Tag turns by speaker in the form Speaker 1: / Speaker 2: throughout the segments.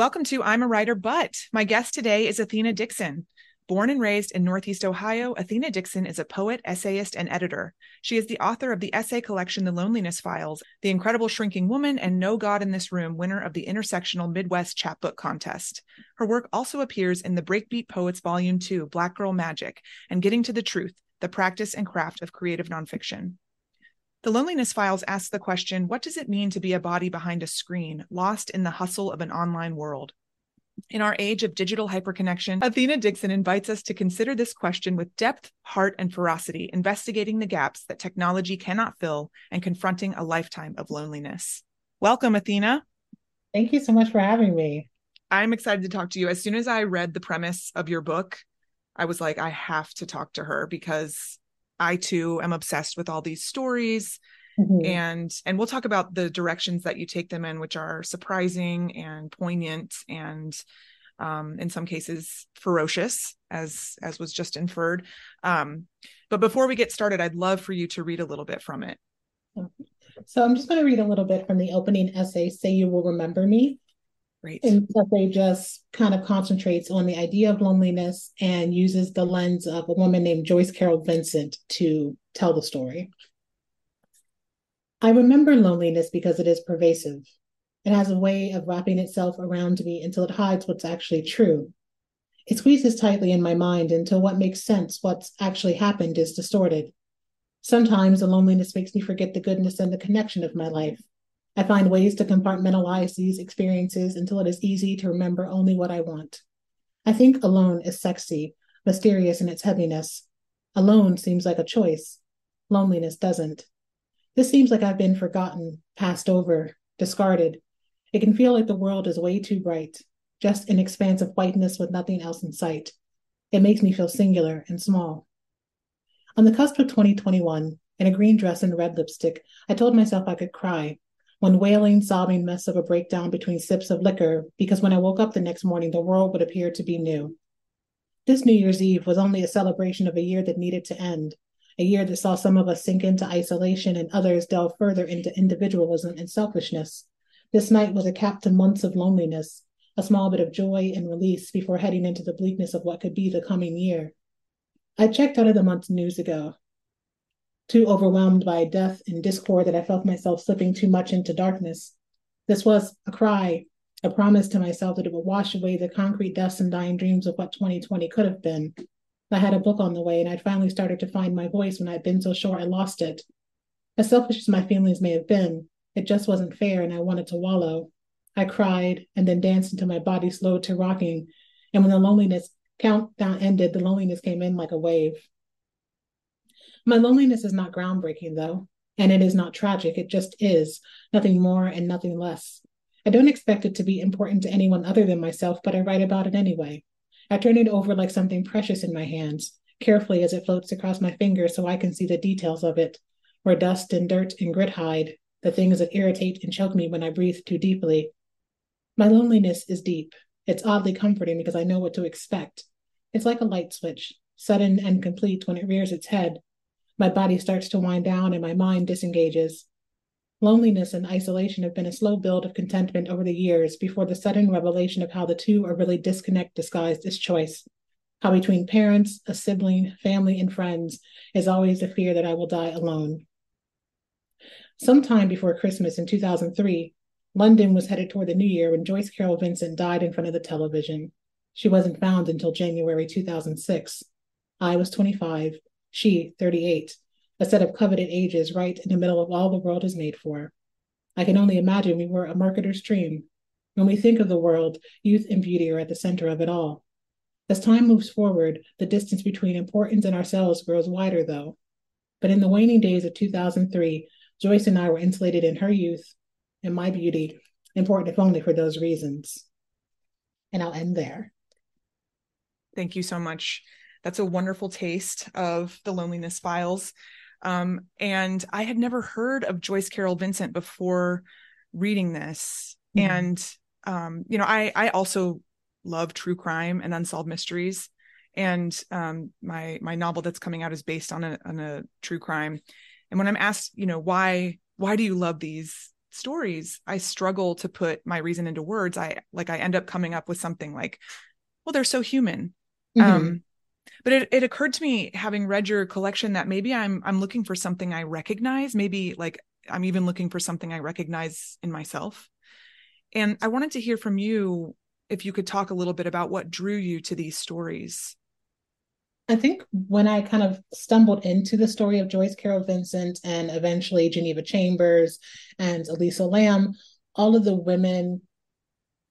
Speaker 1: Welcome to I'm a Writer, but my guest today is Athena Dixon. Born and raised in Northeast Ohio, Athena Dixon is a poet, essayist, and editor. She is the author of the essay collection The Loneliness Files, The Incredible Shrinking Woman, and No God in This Room, winner of the Intersectional Midwest Chapbook Contest. Her work also appears in the Breakbeat Poets Volume 2, Black Girl Magic, and Getting to the Truth, The Practice and Craft of Creative Nonfiction. The Loneliness Files asks the question What does it mean to be a body behind a screen, lost in the hustle of an online world? In our age of digital hyperconnection, Athena Dixon invites us to consider this question with depth, heart, and ferocity, investigating the gaps that technology cannot fill and confronting a lifetime of loneliness. Welcome, Athena.
Speaker 2: Thank you so much for having me.
Speaker 1: I'm excited to talk to you. As soon as I read the premise of your book, I was like, I have to talk to her because I too am obsessed with all these stories. Mm-hmm. And and we'll talk about the directions that you take them in, which are surprising and poignant and um, in some cases ferocious, as as was just inferred. Um, but before we get started, I'd love for you to read a little bit from it.
Speaker 2: So I'm just going to read a little bit from the opening essay, Say You Will Remember Me.
Speaker 1: Great.
Speaker 2: And they just kind of concentrates on the idea of loneliness and uses the lens of a woman named Joyce Carol Vincent to tell the story. I remember loneliness because it is pervasive. It has a way of wrapping itself around me until it hides what's actually true. It squeezes tightly in my mind until what makes sense, what's actually happened, is distorted. Sometimes the loneliness makes me forget the goodness and the connection of my life. I find ways to compartmentalize these experiences until it is easy to remember only what I want. I think alone is sexy, mysterious in its heaviness. Alone seems like a choice. Loneliness doesn't. This seems like I've been forgotten, passed over, discarded. It can feel like the world is way too bright, just an expanse of whiteness with nothing else in sight. It makes me feel singular and small. On the cusp of 2021, in a green dress and red lipstick, I told myself I could cry, one wailing, sobbing mess of a breakdown between sips of liquor, because when I woke up the next morning, the world would appear to be new. This New Year's Eve was only a celebration of a year that needed to end, a year that saw some of us sink into isolation and others delve further into individualism and selfishness. This night was a cap to months of loneliness, a small bit of joy and release before heading into the bleakness of what could be the coming year. I checked out of the month's news ago, too overwhelmed by death and discord that I felt myself slipping too much into darkness. This was a cry, a promise to myself that it would wash away the concrete dust and dying dreams of what 2020 could have been. I had a book on the way, and I'd finally started to find my voice when I'd been so sure I lost it. As selfish as my feelings may have been, it just wasn't fair, and I wanted to wallow. I cried and then danced until my body slowed to rocking. And when the loneliness countdown ended, the loneliness came in like a wave. My loneliness is not groundbreaking, though, and it is not tragic. It just is, nothing more and nothing less. I don't expect it to be important to anyone other than myself, but I write about it anyway. I turn it over like something precious in my hands, carefully as it floats across my fingers so I can see the details of it, where dust and dirt and grit hide, the things that irritate and choke me when I breathe too deeply. My loneliness is deep. It's oddly comforting because I know what to expect. It's like a light switch, sudden and complete when it rears its head, my body starts to wind down and my mind disengages. Loneliness and isolation have been a slow build of contentment over the years before the sudden revelation of how the two are really disconnect disguised as choice. How between parents, a sibling, family, and friends is always the fear that I will die alone. Sometime before Christmas in 2003, London was headed toward the new year when Joyce Carol Vincent died in front of the television. She wasn't found until January 2006. I was 25, she, 38, a set of coveted ages right in the middle of all the world is made for. I can only imagine we were a marketer's dream. When we think of the world, youth and beauty are at the center of it all. As time moves forward, the distance between importance and ourselves grows wider, though. But in the waning days of 2003, Joyce and I were insulated in her youth and my beauty, important if only for those reasons. And I'll end there.
Speaker 1: Thank you so much that's a wonderful taste of the loneliness files um, and i had never heard of joyce carol vincent before reading this mm-hmm. and um, you know i i also love true crime and unsolved mysteries and um, my my novel that's coming out is based on a on a true crime and when i'm asked you know why why do you love these stories, I struggle to put my reason into words. I like I end up coming up with something like, well, they're so human. Mm-hmm. Um, but it, it occurred to me having read your collection that maybe I'm I'm looking for something I recognize. Maybe like I'm even looking for something I recognize in myself. And I wanted to hear from you if you could talk a little bit about what drew you to these stories.
Speaker 2: I think when I kind of stumbled into the story of Joyce Carol Vincent and eventually Geneva Chambers and Elisa Lam, all of the women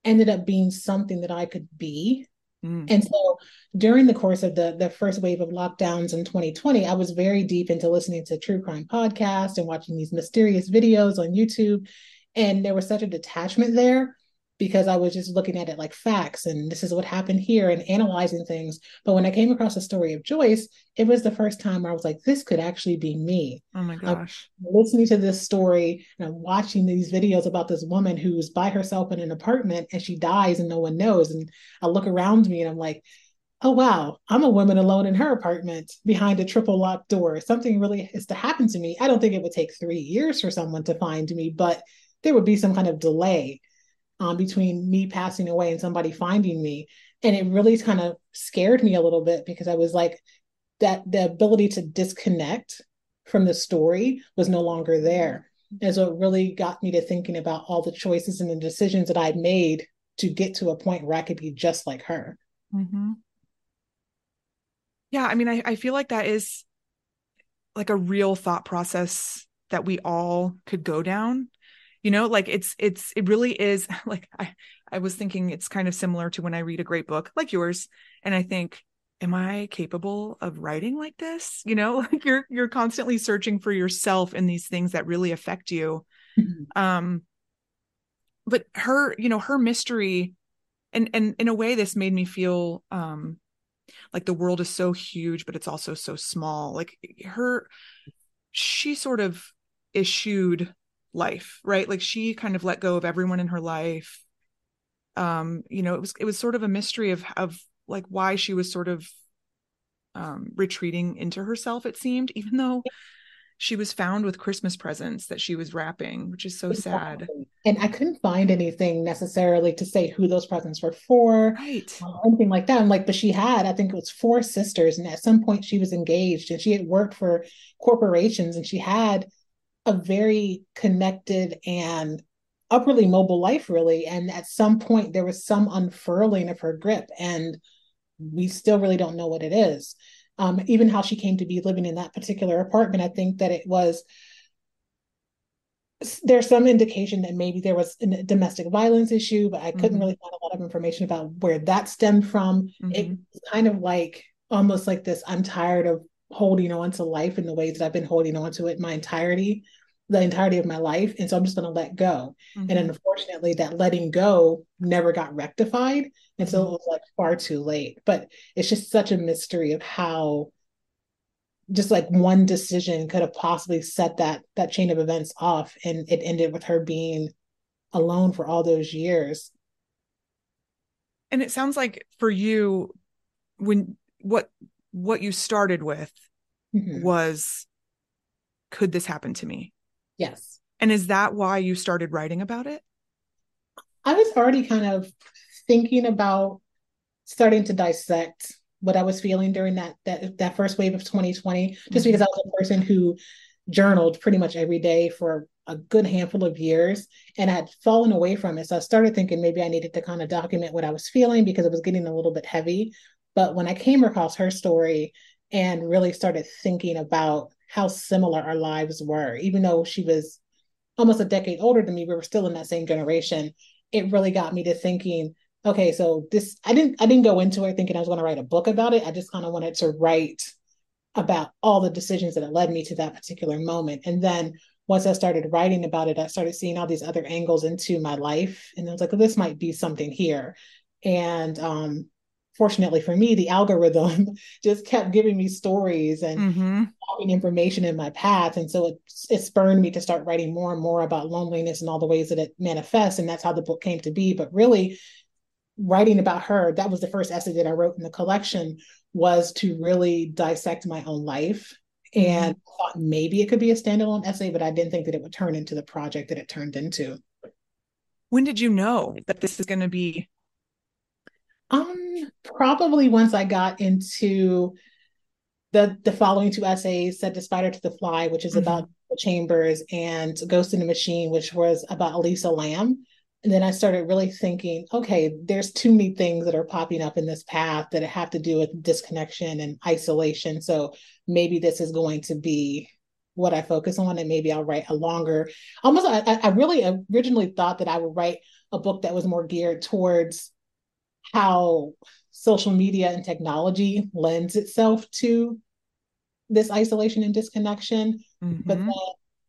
Speaker 2: ended up being something that I could be. Mm. And so during the course of the, the first wave of lockdowns in 2020, I was very deep into listening to true crime podcasts and watching these mysterious videos on YouTube. And there was such a detachment there because I was just looking at it like facts and this is what happened here and analyzing things. But when I came across the story of Joyce, it was the first time where I was like, this could actually be me.
Speaker 1: Oh my gosh.
Speaker 2: I'm listening to this story and I'm watching these videos about this woman who's by herself in an apartment and she dies and no one knows. And I look around me and I'm like, oh wow, I'm a woman alone in her apartment behind a triple locked door. Something really is to happen to me. I don't think it would take three years for someone to find me, but there would be some kind of delay um, between me passing away and somebody finding me. And it really kind of scared me a little bit because I was like, that the ability to disconnect from the story was no longer there. And so it really got me to thinking about all the choices and the decisions that I'd made to get to a point where I could be just like her.
Speaker 1: Mm-hmm. Yeah, I mean, I, I feel like that is like a real thought process that we all could go down you know like it's it's it really is like i i was thinking it's kind of similar to when i read a great book like yours and i think am i capable of writing like this? You know like you're you're constantly searching for yourself in these things that really affect you. Mm-hmm. um but her you know her mystery and and in a way this made me feel um like the world is so huge but it's also so small. Like her she sort of eschewed life right? Like she kind of let go of everyone in her life. Um you know it was it was sort of a mystery of of like why she was sort of um retreating into herself it seemed even though she was found with christmas presents that she was wrapping which is so exactly. sad
Speaker 2: and i couldn't find anything necessarily to say who those presents were for
Speaker 1: right.
Speaker 2: or anything like that. I'm like but she had i think it was four sisters and at some point she was engaged and she had worked for corporations and she had a very connected and upwardly mobile life, really. And at some point, there was some unfurling of her grip, and we still really don't know what it is. Um, even how she came to be living in that particular apartment, I think that it was there's some indication that maybe there was a domestic violence issue, but I couldn't mm-hmm. really find a lot of information about where that stemmed from. Mm-hmm. It's kind of like almost like this I'm tired of holding on to life in the ways that I've been holding on to it my entirety, the entirety of my life. And so I'm just going to let go. Mm-hmm. And unfortunately, that letting go never got rectified. And so it mm-hmm. was like far too late. But it's just such a mystery of how just like one decision could have possibly set that that chain of events off and it ended with her being alone for all those years
Speaker 1: and it sounds like for you when what what you started with mm-hmm. was could this happen to me
Speaker 2: yes
Speaker 1: and is that why you started writing about it
Speaker 2: i was already kind of thinking about starting to dissect what i was feeling during that that that first wave of 2020 just mm-hmm. because i was a person who journaled pretty much every day for a good handful of years and I had fallen away from it. So I started thinking maybe I needed to kind of document what I was feeling because it was getting a little bit heavy. But when I came across her story and really started thinking about how similar our lives were, even though she was almost a decade older than me, we were still in that same generation. It really got me to thinking, okay, so this I didn't I didn't go into it thinking I was going to write a book about it. I just kind of wanted to write about all the decisions that led me to that particular moment. And then once I started writing about it, I started seeing all these other angles into my life. And I was like, well, this might be something here. And um, fortunately for me, the algorithm just kept giving me stories and mm-hmm. information in my path. And so it, it spurred me to start writing more and more about loneliness and all the ways that it manifests. And that's how the book came to be. But really, writing about her, that was the first essay that I wrote in the collection, was to really dissect my own life And thought maybe it could be a standalone essay, but I didn't think that it would turn into the project that it turned into.
Speaker 1: When did you know that this is going to be?
Speaker 2: Um, probably once I got into the the following two essays, Said the Spider to the Fly, which is mm-hmm. about chambers, and Ghost in the Machine, which was about Elisa Lam. And then I started really thinking, okay, there's too many things that are popping up in this path that have to do with disconnection and isolation. So maybe this is going to be what I focus on, and maybe I'll write a longer. Almost, I, I really originally thought that I would write a book that was more geared towards how social media and technology lends itself to this isolation and disconnection. Mm-hmm. But then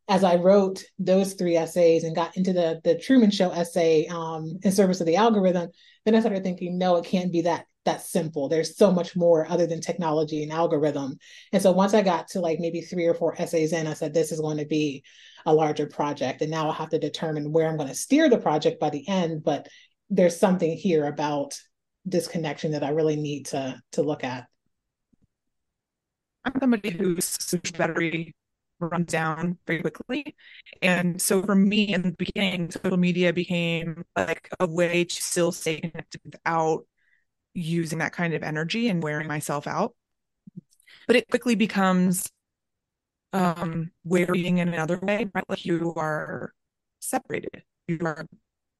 Speaker 2: as I wrote those three essays and got into the the Truman Show essay um, in service of the algorithm, then I started thinking, no, it can't be that that simple. There's so much more other than technology and algorithm. And so once I got to like maybe three or four essays in, I said, this is going to be a larger project. And now I have to determine where I'm going to steer the project by the end. But there's something here about this connection that I really need to to look at.
Speaker 1: I'm somebody whose battery runs down very quickly. And so for me in the beginning, social media became like a way to still stay connected without using that kind of energy and wearing myself out. But it quickly becomes um wearing in another way, right? Like you are separated. You are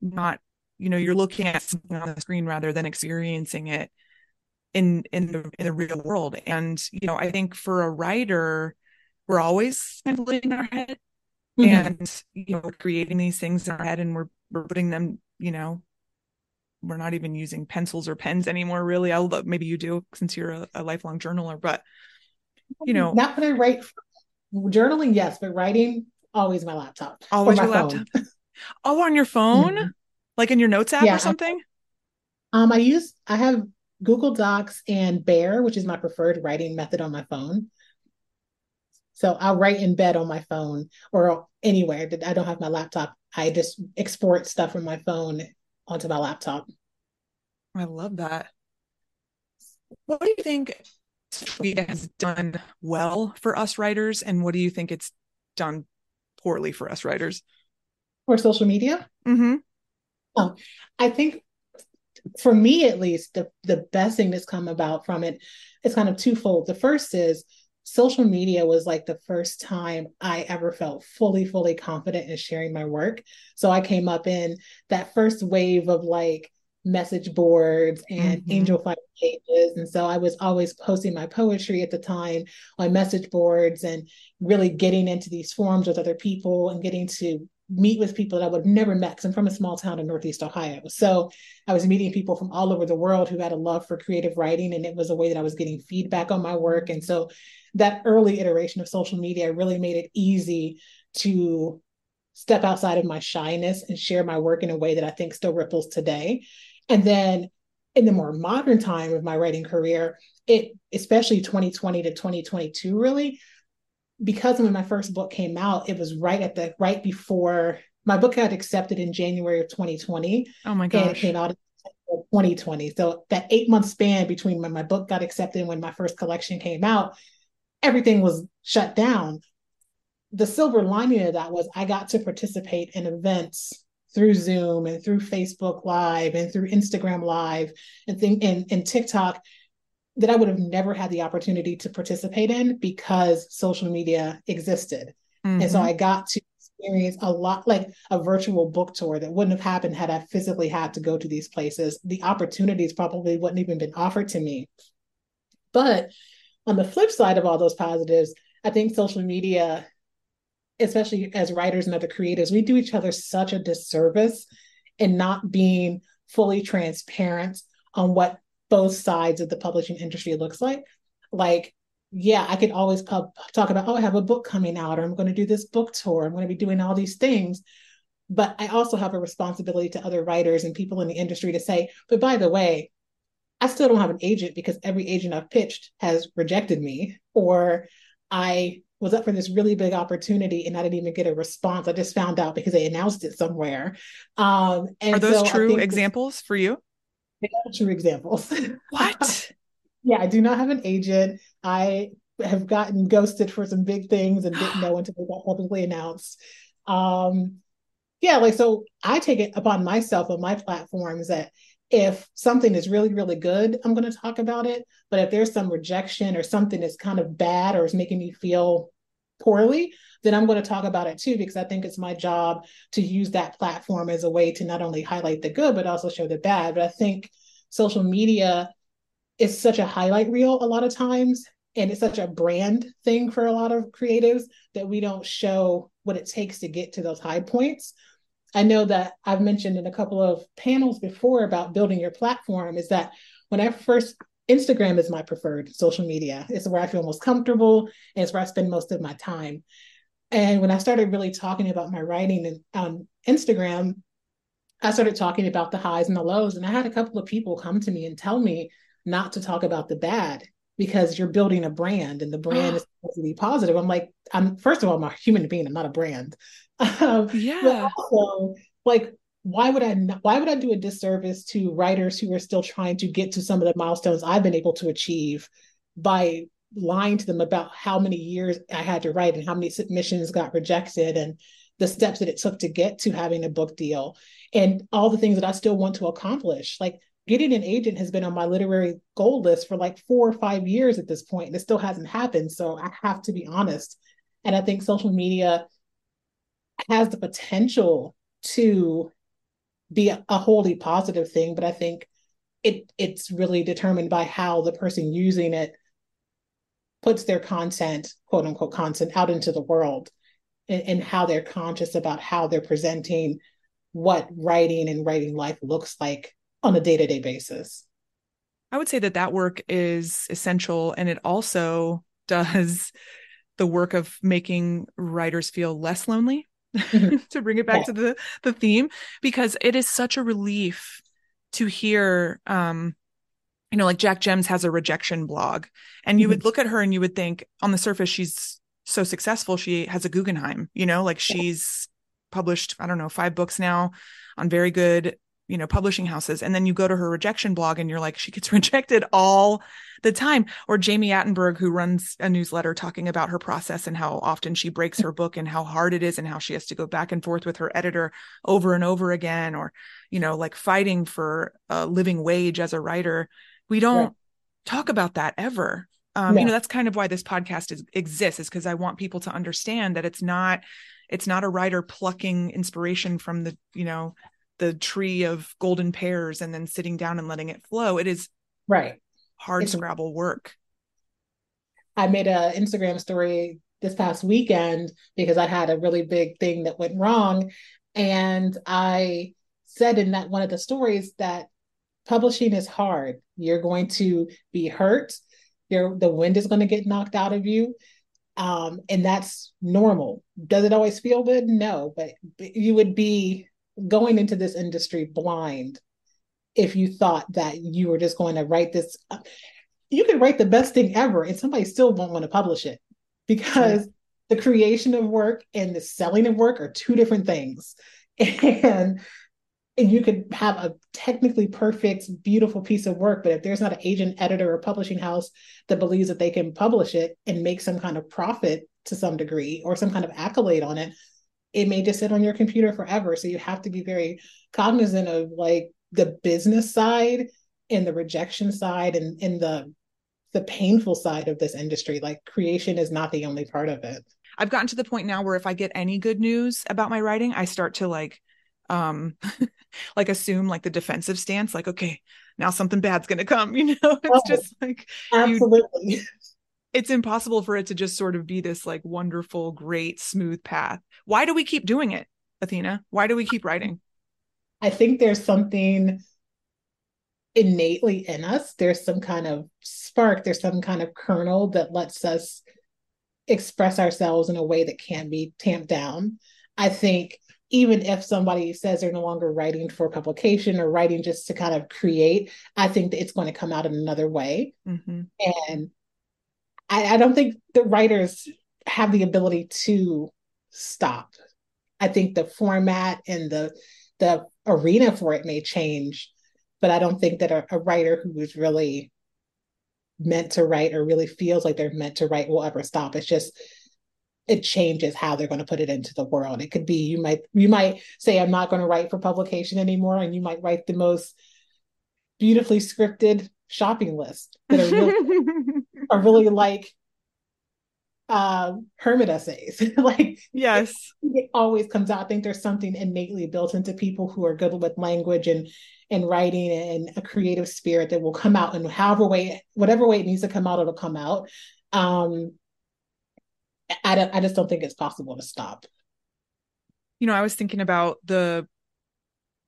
Speaker 1: not, you know, you're looking at something on the screen rather than experiencing it in in the in the real world. And you know, I think for a writer, we're always kind of living in our head mm-hmm. and you know we're creating these things in our head and we're we're putting them you know we're not even using pencils or pens anymore really although maybe you do since you're a, a lifelong journaler but you know
Speaker 2: not when i write journaling yes but writing always my laptop
Speaker 1: always my your laptop oh on your phone mm-hmm. Like in your notes app yeah, or something
Speaker 2: I, um i use i have google docs and bear which is my preferred writing method on my phone so I'll write in bed on my phone or anywhere I don't have my laptop. I just export stuff from my phone onto my laptop.
Speaker 1: I love that. What do you think media has done well for us writers, and what do you think it's done poorly for us writers?
Speaker 2: For social media?
Speaker 1: Mm-hmm.
Speaker 2: Oh, I think for me at least, the the best thing that's come about from it is kind of twofold. The first is social media was like the first time I ever felt fully, fully confident in sharing my work. So I came up in that first wave of like message boards and mm-hmm. Angelfire pages. And so I was always posting my poetry at the time on message boards and really getting into these forums with other people and getting to meet with people that I would have never met because I'm from a small town in Northeast Ohio. So I was meeting people from all over the world who had a love for creative writing. And it was a way that I was getting feedback on my work. And so that early iteration of social media really made it easy to step outside of my shyness and share my work in a way that I think still ripples today. And then in the more modern time of my writing career, it especially 2020 to 2022 really because when my first book came out, it was right at the right before my book got accepted in January of 2020.
Speaker 1: Oh my gosh.
Speaker 2: And it came out in 2020. So that eight month span between when my book got accepted and when my first collection came out, everything was shut down. The silver lining of that was I got to participate in events through Zoom and through Facebook Live and through Instagram Live and thing and, and TikTok that I would have never had the opportunity to participate in because social media existed. Mm-hmm. And so mm-hmm. I got to experience a lot like a virtual book tour that wouldn't have happened had I physically had to go to these places. The opportunities probably wouldn't even been offered to me. But on the flip side of all those positives, I think social media, especially as writers and other creatives, we do each other such a disservice in not being fully transparent on what both sides of the publishing industry looks like. Like, yeah, I could always pub- talk about, oh, I have a book coming out, or I'm going to do this book tour, I'm going to be doing all these things. But I also have a responsibility to other writers and people in the industry to say, but by the way, I still don't have an agent because every agent I've pitched has rejected me, or I was up for this really big opportunity and I didn't even get a response. I just found out because they announced it somewhere. Um,
Speaker 1: and Are those so true examples for you?
Speaker 2: True examples.
Speaker 1: What?
Speaker 2: yeah, I do not have an agent. I have gotten ghosted for some big things and didn't know until they got publicly announced. Um, yeah, like so I take it upon myself on my platforms that if something is really, really good, I'm going to talk about it. But if there's some rejection or something that's kind of bad or is making me feel poorly, then I'm going to talk about it too, because I think it's my job to use that platform as a way to not only highlight the good, but also show the bad. But I think social media is such a highlight reel a lot of times. And it's such a brand thing for a lot of creatives that we don't show what it takes to get to those high points. I know that I've mentioned in a couple of panels before about building your platform is that when I first Instagram is my preferred social media. It's where I feel most comfortable and it's where I spend most of my time. And when I started really talking about my writing on Instagram, I started talking about the highs and the lows. And I had a couple of people come to me and tell me not to talk about the bad because you're building a brand and the brand is supposed to be positive. I'm like, I'm first of all, I'm a human being, I'm not a brand.
Speaker 1: Um, yeah.
Speaker 2: Also, like, why would I not, why would I do a disservice to writers who are still trying to get to some of the milestones I've been able to achieve by lying to them about how many years I had to write and how many submissions got rejected and the steps that it took to get to having a book deal and all the things that I still want to accomplish. Like getting an agent has been on my literary goal list for like four or five years at this point, and it still hasn't happened. So I have to be honest. And I think social media has the potential to be a, wholly positive thing, but I think it it's really determined by how the person using it puts their content, quote unquote content, out into the world and, and how they're conscious about how they're presenting what writing and writing life looks like on a day-to-day basis.
Speaker 1: I would say that that work is essential and it also does the work of making writers feel less lonely mm-hmm. to bring it back yeah. to the the theme because it is such a relief to hear um you know, like Jac Jemc has a rejection blog, and you mm-hmm. would look at her and you would think on the surface she's so successful. She has a Guggenheim, you know, like she's published, I don't know, five books now on very good, you know, publishing houses. And then you go to her rejection blog and you're like, she gets rejected all the time. Or jami Attenberg, who runs a newsletter talking about her process and how often she breaks her book and how hard it is and how she has to go back and forth with her editor over and over again, or, you know, like fighting for a living wage as a writer we don't right. talk about that ever um, no. you know that's kind of why this podcast is, exists is because i want people to understand that it's not it's not a writer plucking inspiration from the you know the tree of golden pears and then sitting down and letting it flow it is
Speaker 2: right
Speaker 1: hard it's, scrabble work
Speaker 2: i made a instagram story this past weekend because i had a really big thing that went wrong and i said in that one of the stories that publishing is hard. You're going to be hurt. Your the wind is going to get knocked out of you. Um, and that's normal. Does it always feel good? No, but you would be going into this industry blind if you thought that you were just going to write this. You could write the best thing ever, and somebody still won't want to publish it because the creation of work and the selling of work are two different things. And and you could have a technically perfect, beautiful piece of work, but if there's not an agent, editor, or publishing house that believes that they can publish it and make some kind of profit to some degree or some kind of accolade on it, it may just sit on your computer forever. So you have to be very cognizant of like the business side and the rejection side and, and the the painful side of this industry. Like creation is not the only part of it.
Speaker 1: I've gotten to the point now where if I get any good news about my writing, I start to like um like assume like the defensive stance like okay now something bad's going to come you know it's oh, just like
Speaker 2: absolutely you,
Speaker 1: it's impossible for it to just sort of be this like wonderful great smooth path why do we keep doing it athena why do we keep writing
Speaker 2: i think there's something innately in us there's some kind of spark there's some kind of kernel that lets us express ourselves in a way that can be tamped down i think even if somebody says they're no longer writing for publication or writing just to kind of create, I think that it's going to come out in another way. Mm-hmm. And I, I don't think the writers have the ability to stop. I think the format and the the arena for it may change, but I don't think that a, a writer who is really meant to write or really feels like they're meant to write will ever stop. It's just it changes how they're going to put it into the world. It could be you might you might say I'm not going to write for publication anymore, and you might write the most beautifully scripted shopping list that are really, are really like uh, hermit essays. like
Speaker 1: yes,
Speaker 2: it, it, always comes out. I think there's something innately built into people who are good with language and and writing and a creative spirit that will come out in however way, whatever way it needs to come out, it'll come out. Um, I don't, I just don't think it's possible to stop.
Speaker 1: You know, I was thinking about the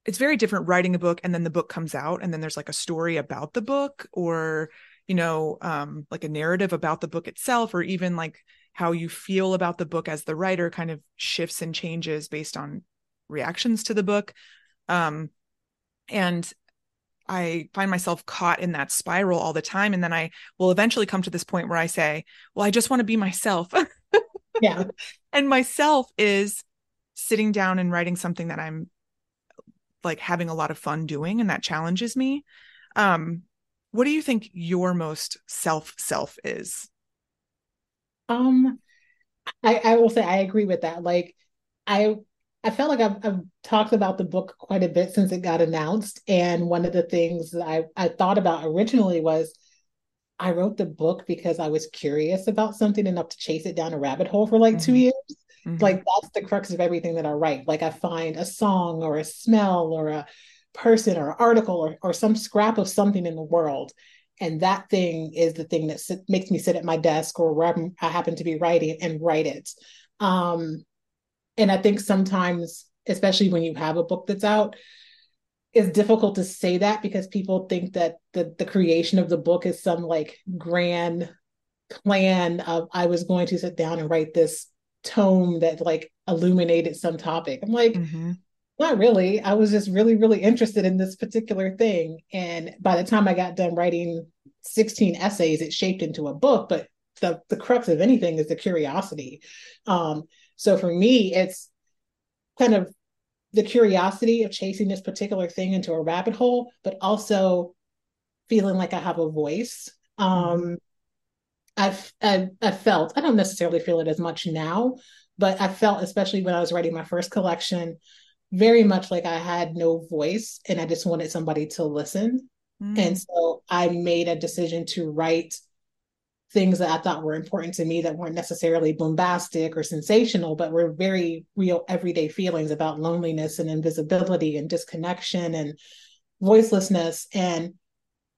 Speaker 1: it's very different writing a book and then the book comes out and then there's like a story about the book or you know um like a narrative about the book itself or even like how you feel about the book as the writer kind of shifts and changes based on reactions to the book um and I find myself caught in that spiral all the time. And then I will eventually come to this point where I say, well, I just want to be myself.
Speaker 2: yeah.
Speaker 1: And myself is sitting down and writing something that I'm like having a lot of fun doing and that challenges me. Um, what do you think your most self self is?
Speaker 2: Um, I, I will say I agree with that. Like I I felt like I've, I've, talked about the book quite a bit since it got announced. And one of the things that I, I thought about originally was I wrote the book because I was curious about something enough to chase it down a rabbit hole for like mm-hmm. two years. Mm-hmm. Like that's the crux of everything that I write. Like I find a song or a smell or a person or article or, or some scrap of something in the world. And that thing is the thing that sit, makes me sit at my desk or where I'm, I happen to be writing and write it. Um, and I think sometimes, especially when you have a book that's out, it's difficult to say that because people think that the the creation of the book is some like grand plan of I was going to sit down and write this tome that like illuminated some topic. I'm like, mm-hmm. Not really. I was just really, really interested in this particular thing. And by the time I got done writing 16 essays, it shaped into a book. But the the crux of anything is the curiosity. Um, so for me, it's kind of the curiosity of chasing this particular thing into a rabbit hole, but also feeling like I have a voice. Um. I've, I've, I've felt I don't necessarily feel it as much now, but I felt especially when I was writing my first collection, very much like I had no voice and I just wanted somebody to listen. Mm. And so I made a decision to write things that I thought were important to me that weren't necessarily bombastic or sensational, but were very real everyday feelings about loneliness and invisibility and disconnection and voicelessness. And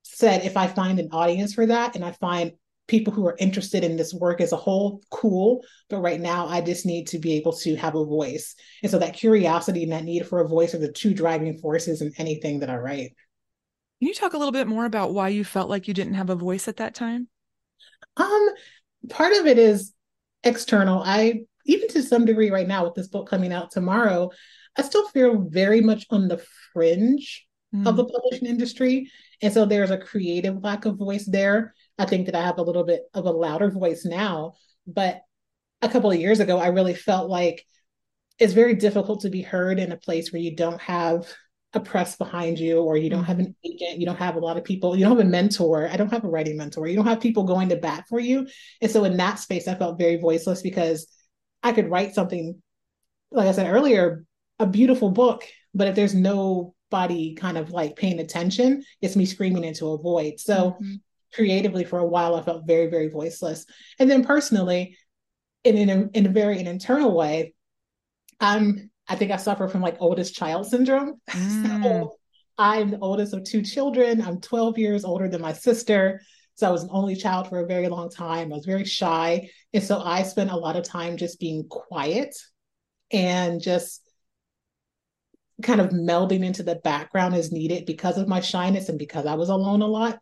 Speaker 2: said, if I find an audience for that and I find people who are interested in this work as a whole, cool. But right now, I just need to be able to have a voice. And so that curiosity and that need for a voice are the two driving forces in anything that I write.
Speaker 1: Can you talk a little bit more about why you felt like you didn't have a voice at that time?
Speaker 2: Um, part of it is external. I even to some degree right now with this book coming out tomorrow, I still feel very much on the fringe mm. of the publishing industry. And so there's a creative lack of voice there. I think that I have a little bit of a louder voice now, but a couple of years ago, I really felt like it's very difficult to be heard in a place where you don't have a press behind you or you don't have an mm-hmm. agent you don't have a lot of people you don't have a mentor i don't have a writing mentor you don't have people going to bat for you and so in that space i felt very voiceless because i could write something like i said earlier a beautiful book but if there's nobody kind of like paying attention it's me screaming into a void so mm-hmm. Creatively for a while i felt very very voiceless and then personally in, in, a, in a very an internal way i'm I think I suffer from like oldest child syndrome. Mm. so I'm the oldest of two children. I'm 12 years older than my sister. So I was an only child for a very long time. I was very shy. And so I spent a lot of time just being quiet and just kind of melding into the background as needed because of my shyness and because I was alone a lot,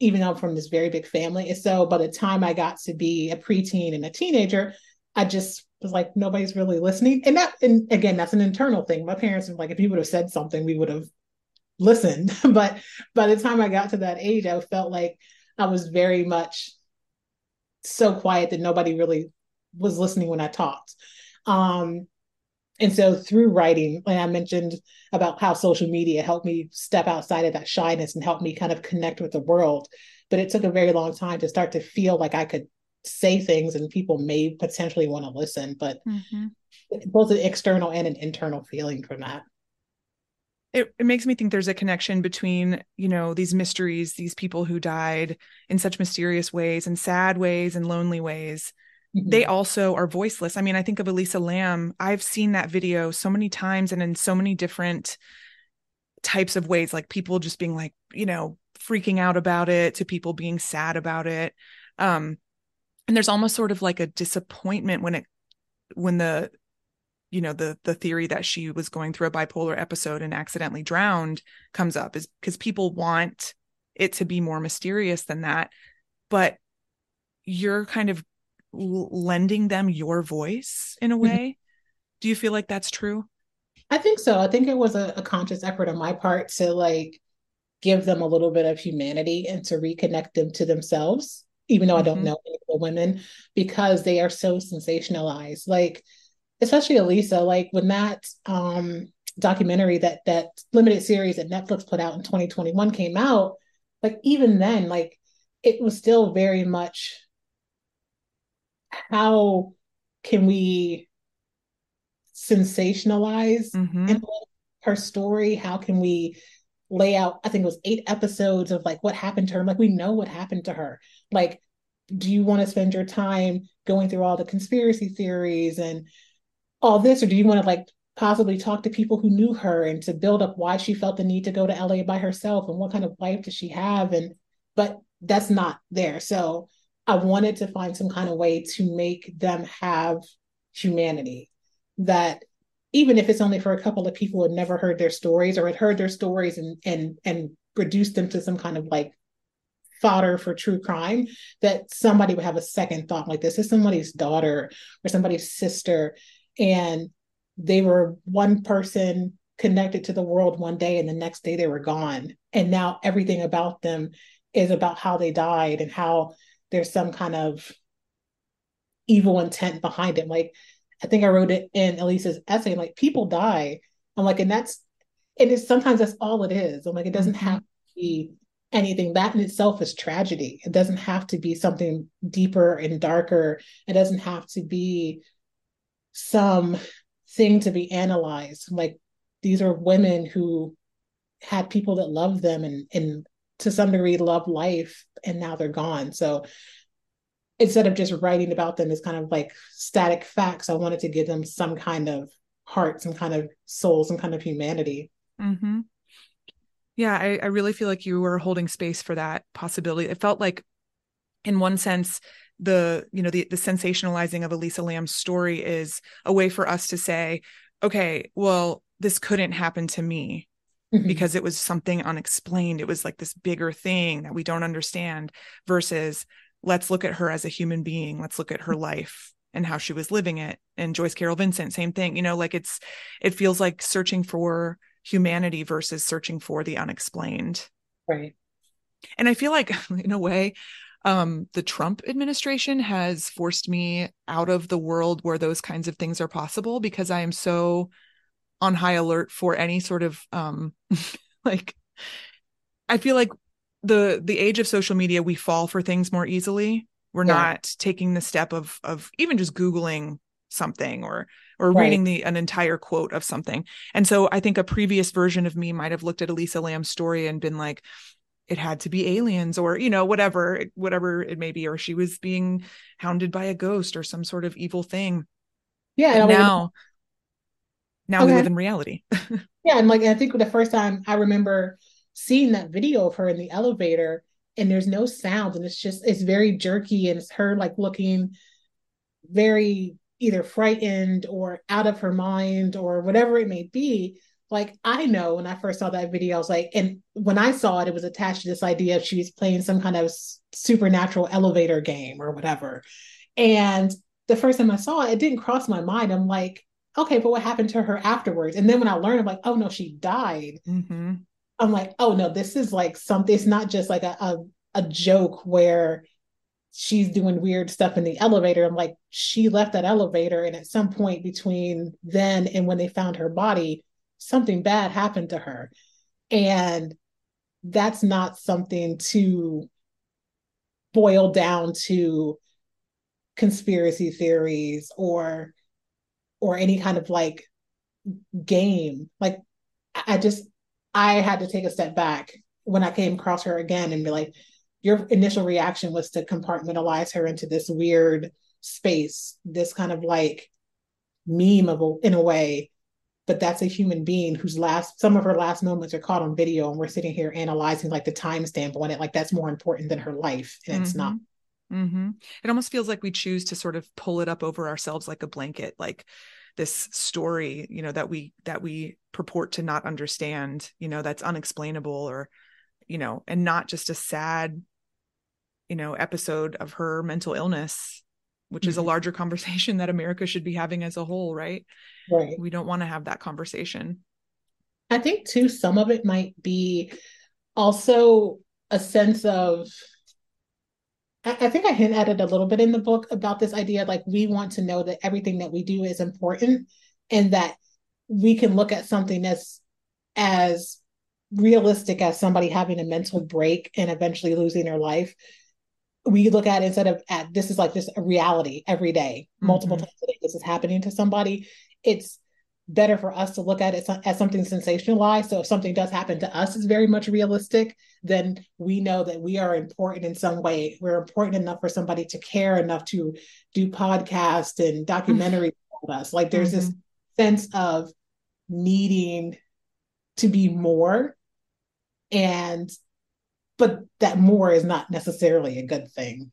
Speaker 2: even though I'm from this very big family. And so by the time I got to be a preteen and a teenager, I just was like, nobody's really listening. And that, and again, that's an internal thing. My parents were like, if you would have said something, we would have listened. but by the time I got to that age, I felt like I was very much so quiet that nobody really was listening when I talked. Um, and so through writing, like I mentioned about how social media helped me step outside of that shyness and help me kind of connect with the world. But it took a very long time to start to feel like I could say things and people may potentially want to listen. But mm-hmm. both an external and an internal feeling from that.
Speaker 1: It, it makes me think there's a connection between you know these mysteries these people who died in such mysterious ways and sad ways and lonely ways Mm-hmm. They also are voiceless. I mean, I think of Elisa Lam. I've seen that video so many times and in so many different types of ways, like people just being like, you know, freaking out about it to people being sad about it. Um, and there's almost sort of like a disappointment when it when the you know the the theory that she was going through a bipolar episode and accidentally drowned comes up is because people want it to be more mysterious than that but you're kind of lending them your voice in a mm-hmm. way. Do you feel like that's true?
Speaker 2: I think so. I think it was a, a, conscious effort on my part to like give them a little bit of humanity and to reconnect them to themselves, even though mm-hmm. I don't mm-hmm. know any of the women, because they are so sensationalized. Like, especially Elisa, like when that um documentary that that limited series that Netflix put out in 2021 came out, like even then, like it was still very much how can we sensationalize mm-hmm. her story? How can we lay out? I think it was eight episodes of like what happened to her. Like we know what happened to her. Like, do you want to spend your time going through all the conspiracy theories and all this, or do you want to like possibly talk to people who knew her and to build up why she felt the need to go to LA by herself and what kind of life does she have? And but that's not there. So I wanted to find some kind of way to make them have humanity that even if it's only for a couple of people who had never heard their stories or had heard their stories and and and reduced them to some kind of like fodder for true crime that somebody would have a second thought like this is somebody's daughter or somebody's sister. And they were one person connected to the world one day and the next day they were gone. And now everything about them is about how they died and how there's some kind of evil intent behind it. Like I think I wrote it in Elisa's essay, like people die. I'm like, and that's and it's sometimes that's all it is. I'm like, it doesn't mm-hmm. have to be anything. That in itself is tragedy. It doesn't have to be something deeper and darker. It doesn't have to be some thing to be analyzed. Like these are women who had people that loved them and and to some degree love life and now they're gone. So instead of just writing about them as kind of like static facts i wanted to give them some kind of heart some kind of soul some kind of humanity.
Speaker 1: Mm-hmm. yeah I, I really feel like you were holding space for that possibility. It felt like in one sense the you know the, the sensationalizing of elisa Lam's story is a way for us to say okay well this couldn't happen to me mm-hmm. because it was something unexplained. It was like this bigger thing that we don't understand versus let's look at her as a human being. Let's look at her mm-hmm. life and how she was living it. And Joyce Carol Vincent, same thing. You know, like it's, it feels like searching for humanity versus searching for the unexplained.
Speaker 2: Right.
Speaker 1: And I feel like, in a way, um, the Trump administration has forced me out of the world where those kinds of things are possible because I am so on high alert for any sort of um like I feel like the the age of social media we fall for things more easily. We're yeah. not taking the step of of even just googling something or or right. reading the an entire quote of something. And so I think a previous version of me might have looked at Elisa Lam's story and been like it had to be aliens or you know whatever whatever it may be or she was being hounded by a ghost or some sort of evil thing.
Speaker 2: Yeah,
Speaker 1: now now okay. we live in reality.
Speaker 2: yeah, and like I think the first time I remember seeing that video of her in the elevator and there's no sound and it's just it's very jerky and it's her like looking very either frightened or out of her mind or whatever it may be like i know when i first saw that video i was like and when i saw it it was attached to this idea of she was playing some kind of supernatural elevator game or whatever and the first time i saw it it didn't cross my mind i'm like okay, but what happened to her afterwards? And then when I learned, I'm like, oh no, she died. Mm-hmm. I'm like, oh no, this is like something. It's not just like a, a, a joke where she's doing weird stuff in the elevator. I'm like, she left that elevator. And at some point between then and when they found her body, something bad happened to her. And that's not something to boil down to conspiracy theories or or any kind of like game like i just i had to take a step back when i came across her again and be like your initial reaction was to compartmentalize her into this weird space this kind of like meme of a, in a way but that's a human being whose last some of her last moments are caught on video and we're sitting here analyzing like the timestamp on it like that's more important than her life and mm-hmm. it's not
Speaker 1: mm-hmm. it almost feels like we choose to sort of pull it up over ourselves like a blanket like this story you know that we that we purport to not understand you know that's unexplainable or you know and not just a sad you know episode of her mental illness which mm-hmm. is a mm-hmm. larger conversation that America should be having as a whole, right?
Speaker 2: Right.
Speaker 1: We don't want to have that conversation.
Speaker 2: I think too, some of it might be also a sense of I, think I hint at it a little bit in the book about this idea like we want to know that everything that we do is important and that we can look at something as as realistic as somebody having a mental break and eventually losing their life we look at instead of at this is like just a reality every day, multiple mm-hmm. times a day, this is happening to somebody. It's better for us to look at it as something sensationalized. So if something does happen to us, is very much realistic. Then we know that we are important in some way. We're important enough for somebody to care enough to do podcast and documentary about us. Like there's mm-hmm. this sense of needing to be more and but that more is not necessarily a good thing.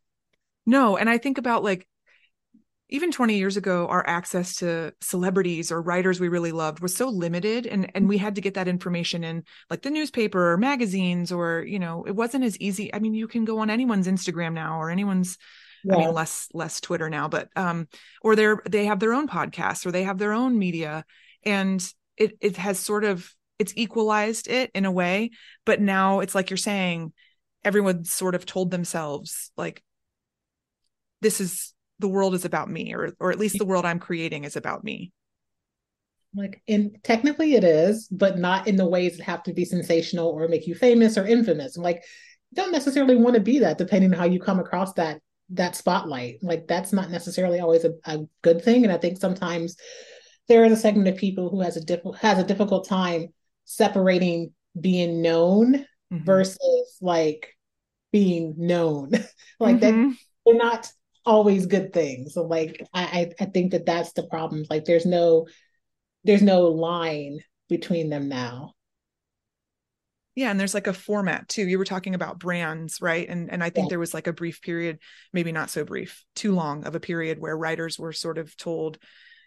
Speaker 1: No, and I think about like even 20 years ago our access to celebrities or writers we really loved was so limited and and we had to get that information in like the newspaper or magazines or you know it wasn't as easy i mean you can go on anyone's instagram now or anyone's yeah. i mean less less twitter now but um or they're they have their own podcasts or they have their own media and it it has sort of it's equalized it in a way but now it's like you're saying everyone sort of told themselves like this is the world is about me or or at least the world i'm creating is about me.
Speaker 2: Like and technically it is but not in the ways that have to be sensational or make you famous or infamous. Like don't necessarily want to be that depending on how you come across that that spotlight. Like that's not necessarily always a, a good thing. And i think sometimes there is a segment of people who has a diff- has a difficult time separating being known mm-hmm. versus like being known. Like mm-hmm. that they're not always good things. So like I, I think that that's the problem. Like there's no there's no line between them now.
Speaker 1: Yeah and there's like a format too. You were talking about brands right? And and i think yeah. there was like a brief period maybe not so brief too long of a period where writers were sort of told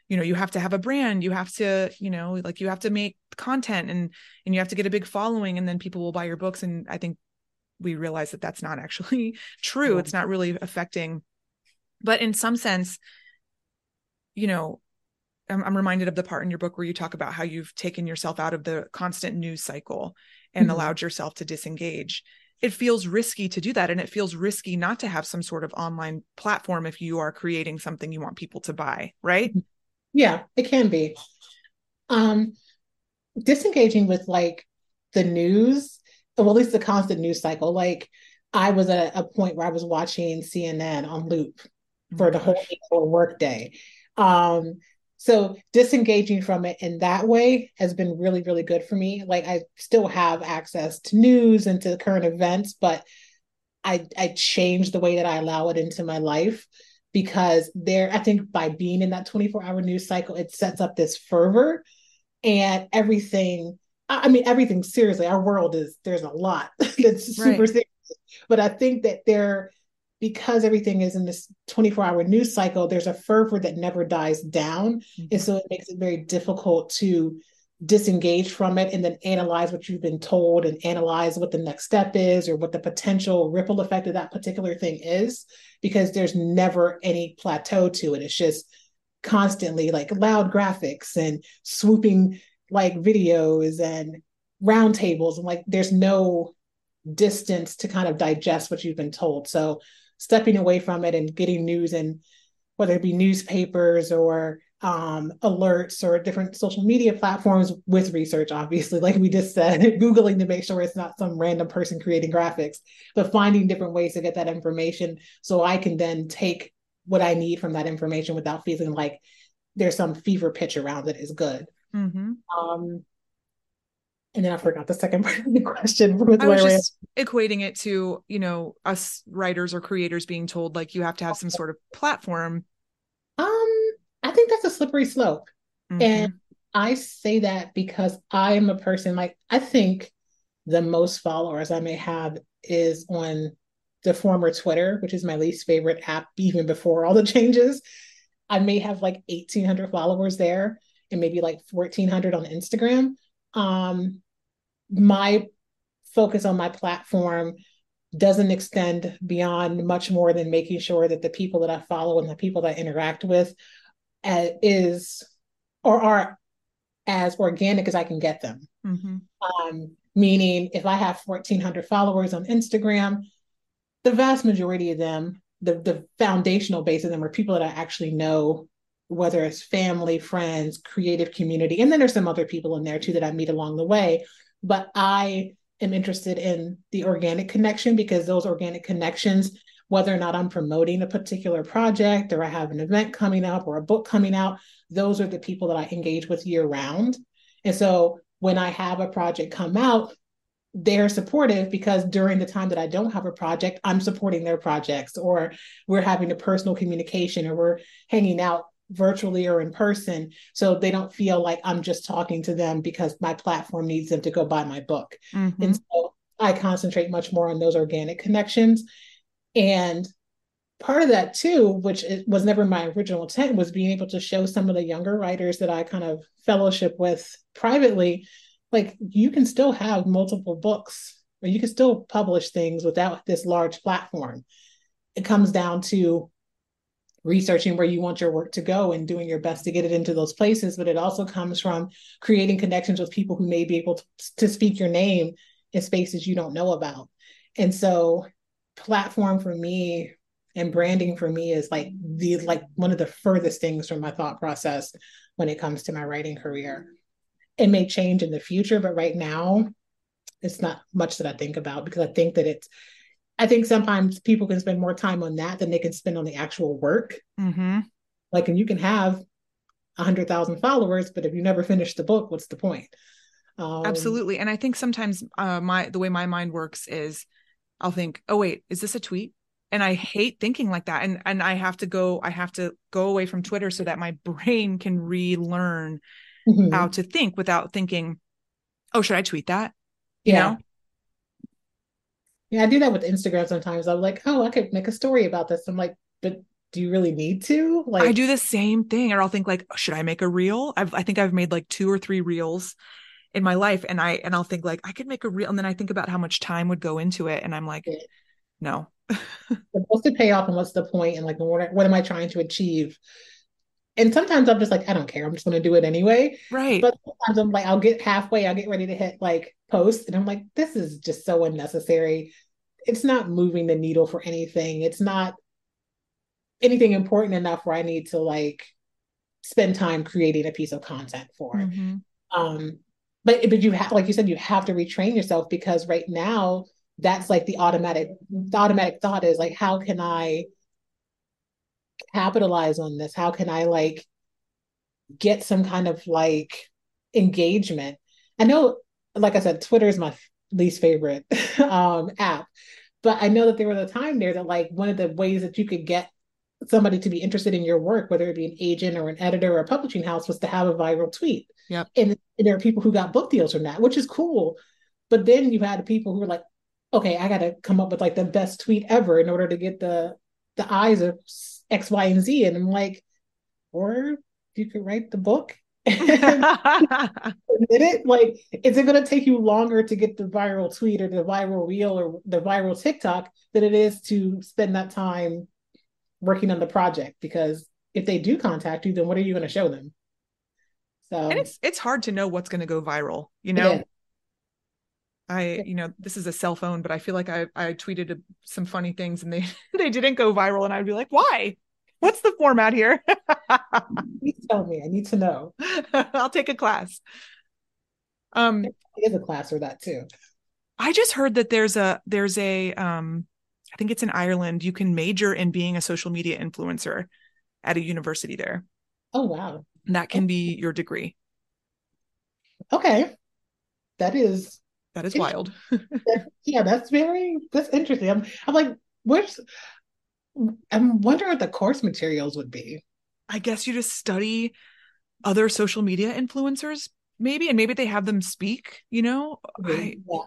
Speaker 1: you know you have to have a brand you have to you know like you have to make content and and you have to get a big following and then people will buy your books. And i think we realize that that's not actually true. Yeah. it's not really affecting but in some sense you know I'm, I'm, reminded of the part in your book where you talk about how you've taken yourself out of the constant news cycle and mm-hmm. allowed yourself to disengage it feels risky to do that and it feels risky not to have some sort of online platform if you are creating something you want people to buy right mm-hmm.
Speaker 2: Yeah, it can be. Um, disengaging with like the news, well, at least the constant news cycle. Like I was at a point where I was watching CNN on loop for oh the whole eight-hour workday. Um, so disengaging from it in that way has been really, really good for me. Like I still have access to news and to current events, but I I changed the way that I allow it into my life because there, I think by being in that 24 hour news cycle, it sets up this fervor and everything. I mean, everything seriously, our world is, there's a lot that's super right. serious. But I think that there, because everything is in this 24 hour news cycle, there's a fervor that never dies down. Mm-hmm. And so it makes it very difficult to disengage from it and then analyze what you've been told and analyze what the next step is or what the potential ripple effect of that particular thing is because there's never any plateau to it it's just constantly like loud graphics and swooping like videos and roundtables and like there's no distance to kind of digest what you've been told so stepping away from it and getting news and whether it be newspapers or um, alerts or different social media platforms with research, obviously, like we just said, Googling to make sure it's not some random person creating graphics, but finding different ways to get that information so I can then take what I need from that information without feeling like there's some fever pitch around it is good. Mm-hmm. Um, and then I forgot the second part of the question.
Speaker 1: I was just equating it to, you know, us writers or creators being told like you have to have some sort of platform.
Speaker 2: Um, I think that's a slippery slope. Mm-hmm. And I say that because I am a person like I think the most followers I may have is on the former Twitter, which is my least favorite app, even before all the changes. I may have like 1,800 followers there and maybe like 1,400 on Instagram. Um, my focus on my platform doesn't extend beyond much more than making sure that the people that I follow and the people that I interact with uh, is or are as organic as I can get them. Mm-hmm. Um, meaning, if I have 1,400 followers on Instagram, the vast majority of them, the, the foundational base of them, are people that I actually know, whether it's family, friends, creative community. And then there's some other people in there too that I meet along the way. But I am interested in the organic connection because those organic connections whether or not I'm promoting a particular project or I have an event coming up or a book coming out, those are the people that I engage with year round. And so when I have a project come out, they're supportive because during the time that I don't have a project, I'm supporting their projects, or we're having a personal communication, or we're hanging out virtually or in person. So they don't feel like I'm just talking to them because my platform needs them to go buy my book. Mm-hmm. And so I concentrate much more on those organic connections. And part of that too, which was never my original intent, was being able to show some of the younger writers that I kind of fellowship with privately, like you can still have multiple books or you can still publish things without this large platform. It comes down to researching where you want your work to go and doing your best to get it into those places but it also comes from creating connections with people who may be able to, to speak your name in spaces you don't know about and so platform for me and branding for me is like the like one of the furthest things from my thought process when it comes to my writing career. It may change in the future, but right now it's not much that I think about because I think that it's I think sometimes people can spend more time on that than they can spend on the actual work. Mm-hmm. Like, and you can have a hundred thousand followers, but if you never finish the book, what's the point?
Speaker 1: Um, Absolutely, and I think sometimes uh, my the way my mind works is I'll think, oh wait, is this a tweet? And I hate thinking like that. And and I have to go, I have to go away from Twitter so that my brain can relearn mm-hmm. how to think without thinking, oh, should I tweet that? You yeah. know?
Speaker 2: Yeah, I do that with Instagram sometimes. I'm like, oh, I could make a story about this. I'm like, but do you really need to?
Speaker 1: Like I do the same thing. Or I'll think like, should I make a reel? I've I think I've made like two or three reels in my life and i and i'll think like i could make a reel, and then i think about how much time would go into it and i'm like no
Speaker 2: what's the payoff and what's the point and like what, what am i trying to achieve and sometimes i'm just like i don't care. I'm just going to do it anyway.
Speaker 1: Right.
Speaker 2: But sometimes i'm like i'll get halfway i'll get ready to hit like post and i'm like this is just so unnecessary. It's not moving the needle for anything. It's not anything important enough where i need to like spend time creating a piece of content for. Mm-hmm. um but but you have like you said you have to retrain yourself because right now that's like the automatic the automatic thought is like how can i capitalize on this how can i like get some kind of like engagement i know like i said twitter is my least favorite um app but i know that there was a time there that like one of the ways that you could get somebody to be interested in your work whether it be an agent or an editor or a publishing house was to have a viral tweet
Speaker 1: Yep.
Speaker 2: And, and there are people who got book deals from that, which is cool. But then you had people who were like, okay, I got to come up with like the best tweet ever in order to get the the eyes of X, Y, and Z. And I'm like, or you could write the book. it like is it going to take you longer to get the viral tweet or the viral reel or the viral tiktok than it is to spend that time working on the project because if they do contact you then what are you going to show them
Speaker 1: so and it's it's hard to know what's going to go viral, you know. I, you know, this is a cell phone, but I feel like I I tweeted a, some funny things and they they didn't go viral, and I'd be like, why? What's the format here?
Speaker 2: Please tell me. I need to know.
Speaker 1: I'll take a class.
Speaker 2: Um, is a class for that too.
Speaker 1: I just heard that there's a there's a um, I think it's in Ireland. You can major in being a social media influencer at a university there.
Speaker 2: Oh wow!
Speaker 1: And that can be your degree.
Speaker 2: Okay, that is
Speaker 1: that is wild.
Speaker 2: yeah, that's very that's interesting. I'm I'm like, where's I'm wondering what the course materials would be.
Speaker 1: I guess you just study other social media influencers, maybe, and maybe they have them speak. You know,
Speaker 2: I, yeah,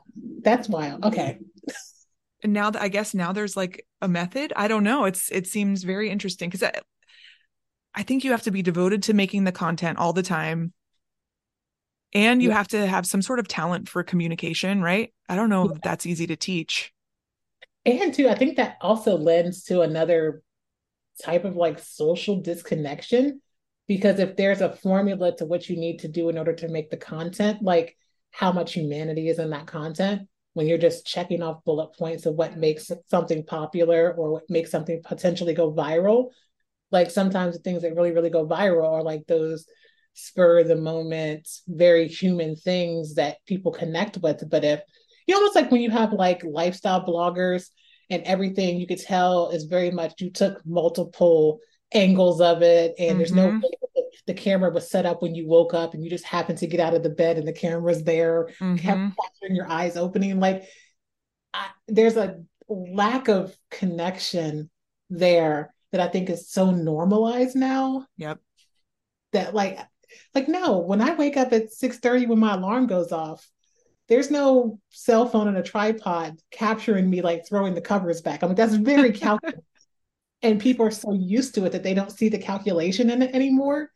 Speaker 2: that's wild. Okay.
Speaker 1: And now that I guess now there's like a method. I don't know. It's it seems very interesting because I, I think you have to be devoted to making the content all the time and you yeah. have to have some sort of talent for communication right i don't know yeah. if that's easy to teach
Speaker 2: and too i think that also lends to another type of like social disconnection because if there's a formula to what you need to do in order to make the content like how much humanity is in that content when you're just checking off bullet points of what makes something popular or what makes something potentially go viral like sometimes the things that really really go viral are like those spur of the moment, very human things that people connect with. But if you almost like when you have like lifestyle bloggers and everything, you could tell is very much you took multiple angles of it, and mm-hmm. there's no mm-hmm. the camera was set up when you woke up and you just happened to get out of the bed and the camera's there, mm-hmm. capturing your eyes opening. Like I, there's a lack of connection there that I think is so normalized now.
Speaker 1: Yep.
Speaker 2: That like like, no, when I wake up at 6:30 when my alarm goes off, there's no cell phone and a tripod capturing me like throwing the covers back. I mean, that's very calculated. and people are so used to it that they don't see the calculation in it anymore.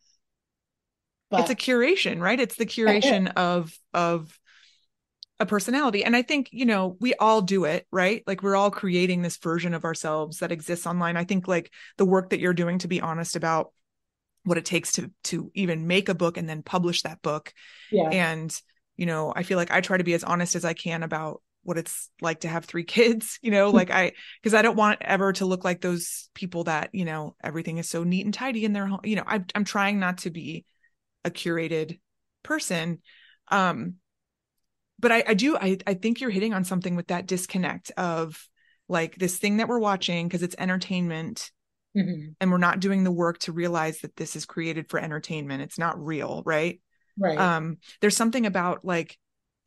Speaker 1: But it's a curation, right? It's the curation of of a personality. And I think, you know, we all do it, right? Like we're all creating this version of ourselves that exists online. I think like the work that you're doing to be honest about what it takes to to even make a book and then publish that book yeah. and you know i feel like i try to be as honest as i can about what it's like to have three kids you know like i because i don't want ever to look like those people that you know everything is so neat and tidy in their home you know I, i'm trying not to be a curated person um but i i do i i think you're hitting on something with that disconnect of like this thing that we're watching because it's entertainment mm-hmm. and we're not doing the work to realize that this is created for entertainment it's not real right
Speaker 2: right
Speaker 1: um there's something about like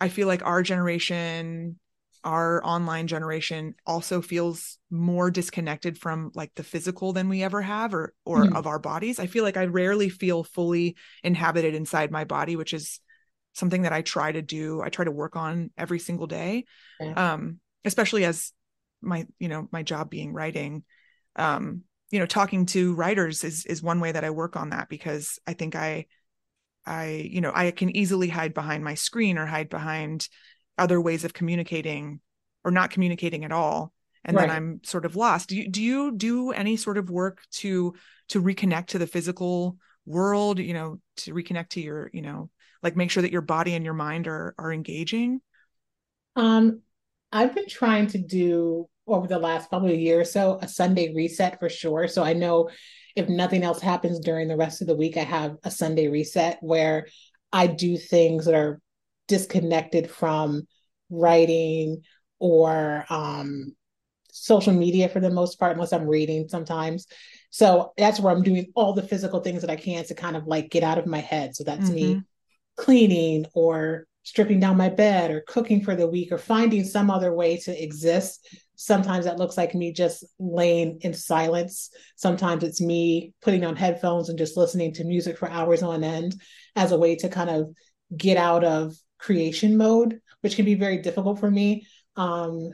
Speaker 1: i feel like our generation our online generation also feels more disconnected from like the physical than we ever have or or mm-hmm. of our bodies i feel like i rarely feel fully inhabited inside my body which is something that i try to do i try to work on every single day yeah. um especially as my you know my job being writing um you know talking to writers is is one way that i work on that because i think i i you know i can easily hide behind my screen or hide behind other ways of communicating or not communicating at all and right. then i'm sort of lost do you do you do any sort of work to to reconnect to the physical world you know to reconnect to your you know like make sure that your body and your mind are are engaging
Speaker 2: um i've been trying to do over the last probably a year or so a Sunday reset for sure. So I know if nothing else happens during the rest of the week, I have a Sunday reset where I do things that are disconnected from writing or um, social media for the most part, unless I'm reading sometimes. So that's where I'm doing all the physical things that I can to kind of like get out of my head. So that's mm-hmm. me cleaning or stripping down my bed or cooking for the week or finding some other way to exist Sometimes that looks like me just laying in silence. Sometimes it's me putting on headphones and just listening to music for hours on end as a way to kind of get out of creation mode, which can be very difficult for me. Um,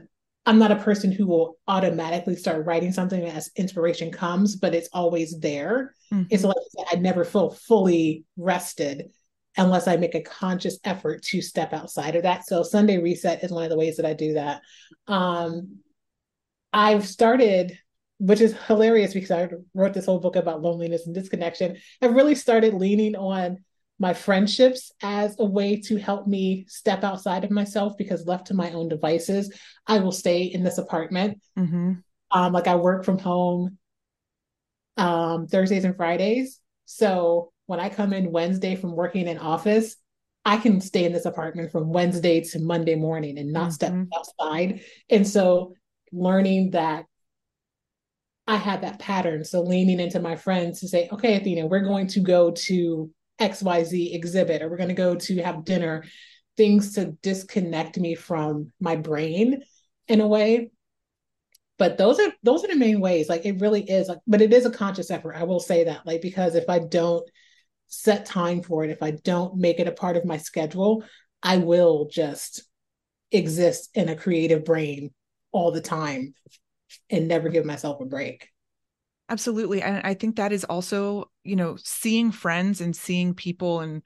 Speaker 2: I'm not a person who will automatically start writing something as inspiration comes, but it's always there. Mm-hmm. It's like I never feel fully rested unless I make a conscious effort to step outside of that. So Sunday reset is one of the ways that I do that. Um, I've started, which is hilarious because I wrote this whole book about loneliness and disconnection. I've really started leaning on my friendships as a way to help me step outside of myself because left to my own devices, I will stay in this apartment. Mm-hmm. Um, like I work from home um, Thursdays and Fridays. So when I come in Wednesday from working in office, I can stay in this apartment from Wednesday to Monday morning and not mm-hmm. step outside. And so learning that I had that pattern. So leaning into my friends to say, okay, Athena, we're going to go to XYZ exhibit or we're going to go to have dinner, things to disconnect me from my brain in a way. But those are those are the main ways. Like it really is like, but it is a conscious effort. I will say that. Like, because if I don't set time for it, if I don't make it a part of my schedule, I will just exist in a creative brain all the time and never give myself a break.
Speaker 1: Absolutely. And I think that is also, you know, seeing friends and seeing people and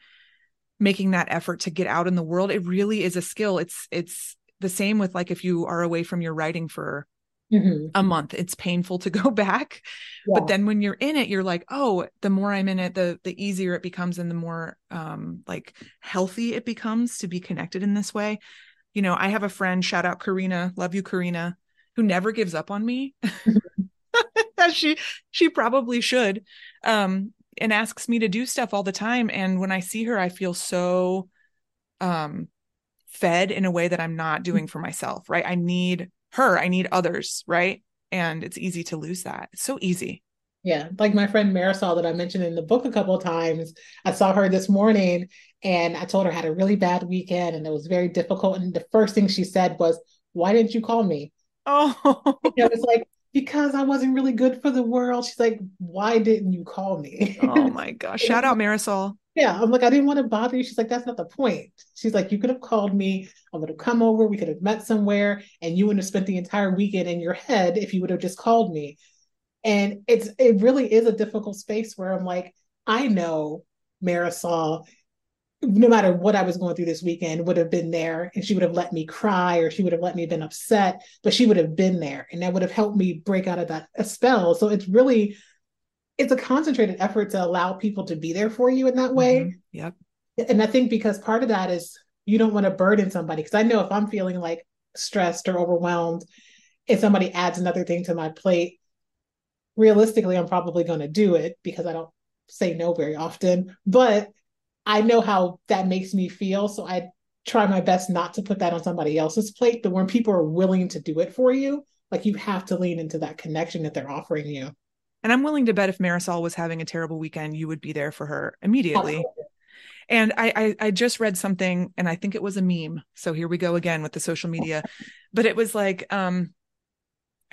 Speaker 1: making that effort to get out in the world, it really is a skill. It's it's the same with like if you are away from your writing for mm-hmm. a month, it's painful to go back. Yeah. But then when you're in it, you're like, oh, the more I'm in it, the the easier it becomes and the more um like healthy it becomes to be connected in this way. You know, I have a friend, shout out Karina, love you, Karina, who never gives up on me. she she probably should um and asks me to do stuff all the time and when i see her i feel so um fed in a way that i'm not doing for myself right i need her i need others right and it's easy to lose that it's so easy
Speaker 2: yeah like my friend marisol that i mentioned in the book a couple of times i saw her this morning and i told her I had a really bad weekend and it was very difficult and the first thing she said was why didn't you call me oh you know, it's like because I wasn't really good for the world. She's like, why didn't you call me?
Speaker 1: oh my gosh. Shout out Marisol.
Speaker 2: Yeah. I'm like, I didn't want to bother you. She's like, that's not the point. She's like, you could have called me. I would have come over. We could have met somewhere and you would have spent the entire weekend in your head if you would have just called me. And it's, it really is a difficult space where I'm like, I know Marisol no matter what I was going through this weekend, would have been there and she would have let me cry or she would have let me been upset, but she would have been there and that would have helped me break out of that spell. So it's really it's a concentrated effort to allow people to be there for you in that way. Mm-hmm.
Speaker 1: Yep.
Speaker 2: And I think because part of that is you don't want to burden somebody. Cause I know if I'm feeling like stressed or overwhelmed, if somebody adds another thing to my plate, realistically, I'm probably going to do it because I don't say no very often. But I know how that makes me feel. So I try my best not to put that on somebody else's plate. But when people are willing to do it for you, like you have to lean into that connection that they're offering you.
Speaker 1: And I'm willing to bet if Marisol was having a terrible weekend, you would be there for her immediately. And I, I, I just read something, and I think it was a meme. So here we go again with the social media, but it was like, um,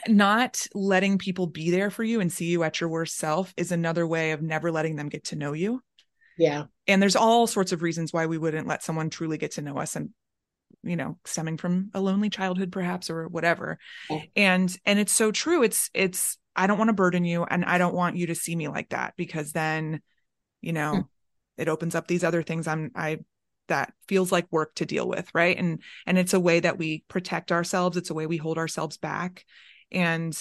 Speaker 1: not letting people be there for you and see you at your worst self is another way of never letting them get to know you.
Speaker 2: Yeah.
Speaker 1: And there's all sorts of reasons why we wouldn't let someone truly get to know us and you know stemming from a lonely childhood perhaps or whatever yeah. and and it's so true it's it's i don't want to burden you and i don't want you to see me like that because then you know mm. it opens up these other things i'm i that feels like work to deal with right and and it's a way that we protect ourselves it's a way we hold ourselves back and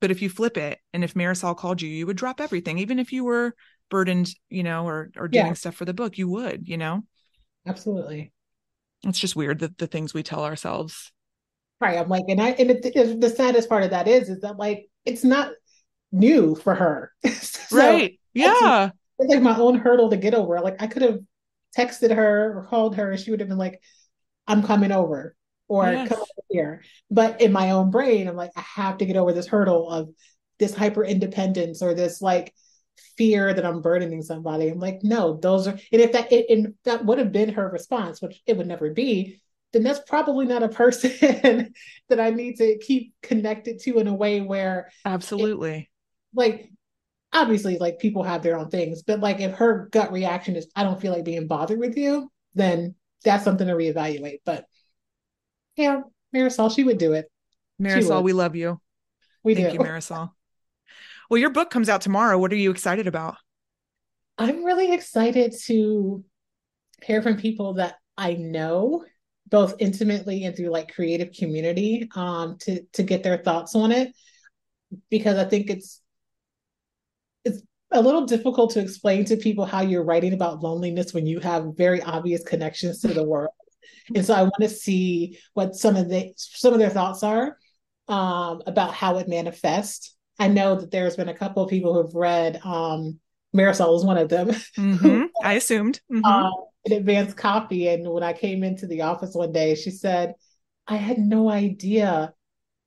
Speaker 1: but if you flip it and if marisol called you you would drop everything even if you were burdened, you know, or or doing yeah. stuff for the book, you would, you know.
Speaker 2: Absolutely.
Speaker 1: It's just weird that the things we tell ourselves.
Speaker 2: Right. I'm like, and I and it, it, the saddest part of that is is that like it's not new for her.
Speaker 1: so right. Yeah.
Speaker 2: It's, it's like my own hurdle to get over. Like I could have texted her or called her and she would have been like, I'm coming over or yes. come over here. But in my own brain, I'm like, I have to get over this hurdle of this hyper independence or this like fear that I'm burdening somebody. I'm like, no, those are, and if that, it, and that would have been her response, which it would never be, then that's probably not a person that I need to keep connected to in a way where
Speaker 1: absolutely, it,
Speaker 2: like, obviously, like people have their own things, but like if her gut reaction is, I don't feel like being bothered with you, then that's something to reevaluate. But yeah, Marisol, she would do it.
Speaker 1: Marisol, we love you.
Speaker 2: We do.
Speaker 1: Thank
Speaker 2: do.
Speaker 1: you, Marisol. Well, your book comes out tomorrow. What are you excited about?
Speaker 2: I'm really excited to hear from people that I know both intimately and through like creative community um to to get their thoughts on it because I think it's it's a little difficult to explain to people how you're writing about loneliness when you have very obvious connections to the world. And so I want to see what some of the some of their thoughts are um, about how it manifests. I know that there's been a couple of people who've read um, Marisol is one of them.
Speaker 1: Mm-hmm. I assumed mm-hmm.
Speaker 2: uh, an advanced copy, and when I came into the office one day, she said, "I had no idea,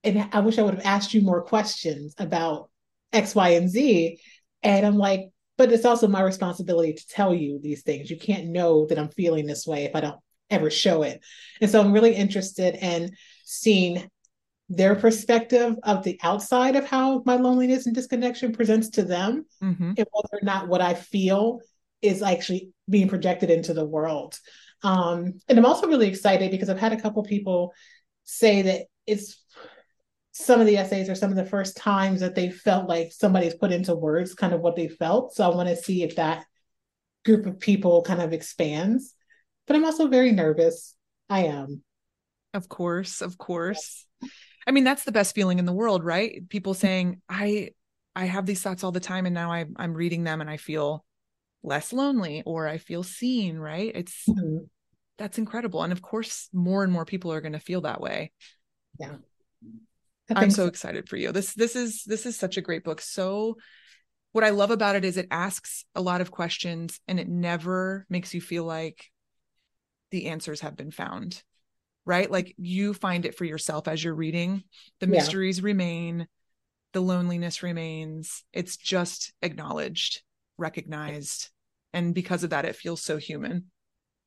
Speaker 2: and I wish I would have asked you more questions about X, Y, and Z." And I'm like, but it's also my responsibility to tell you these things. You can't know that I'm feeling this way if I don't ever show it. And so I'm really interested in seeing their perspective of the outside of how my loneliness and disconnection presents to them mm-hmm. and whether or not what I feel is actually being projected into the world. Um, and I'm also really excited because I've had a couple people say that it's some of the essays are some of the first times that they felt like somebody's put into words kind of what they felt. So I want to see if that group of people kind of expands. But I'm also very nervous. I am.
Speaker 1: Of course, of course. I mean, that's the best feeling in the world, right? People saying, I I have these thoughts all the time and now I I'm reading them and I feel less lonely or I feel seen, right? It's mm-hmm. that's incredible. And of course, more and more people are going to feel that way.
Speaker 2: Yeah.
Speaker 1: I'm so, so excited for you. This this is this is such a great book. So what I love about it is it asks a lot of questions and it never makes you feel like the answers have been found right? Like you find it for yourself as you're reading. The mysteries remain, the loneliness remains. It's just acknowledged, recognized. And because of that, it feels so human.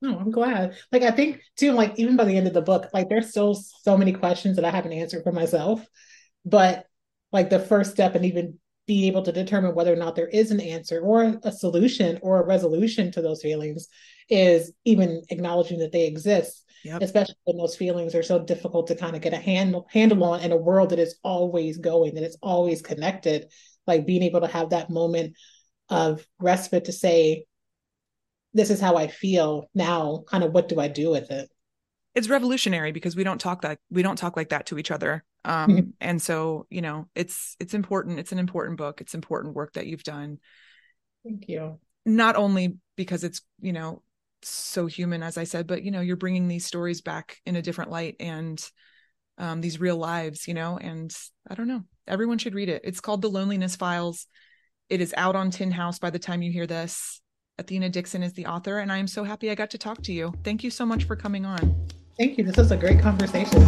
Speaker 2: Oh, I'm glad. Like I think too, like even by the end of the book, like there's still so many questions that I haven't answered for myself. But like the first step and even being able to determine whether or not there is an answer or a solution or a resolution to those feelings is even acknowledging that they exist yep. especially when those feelings are so difficult to kind of get a handle handle on in a world that is always going, that it's always connected. Like being able to have that moment of respite to say, this is how I feel now. Kind of what do I do with it?
Speaker 1: It's revolutionary because we don't talk that we don't talk like that to each other. Um, mm-hmm. and so you know it's it's important it's an important book it's important work that you've done
Speaker 2: thank you
Speaker 1: not only because it's you know so human as i said but you know you're bringing these stories back in a different light and um, these real lives you know and i don't know everyone should read it it's called the loneliness files it is out on tin house by the time you hear this athena dixon is the author and i'm so happy i got to talk to you. Thank you so much for coming on.
Speaker 2: Thank you. This was a great conversation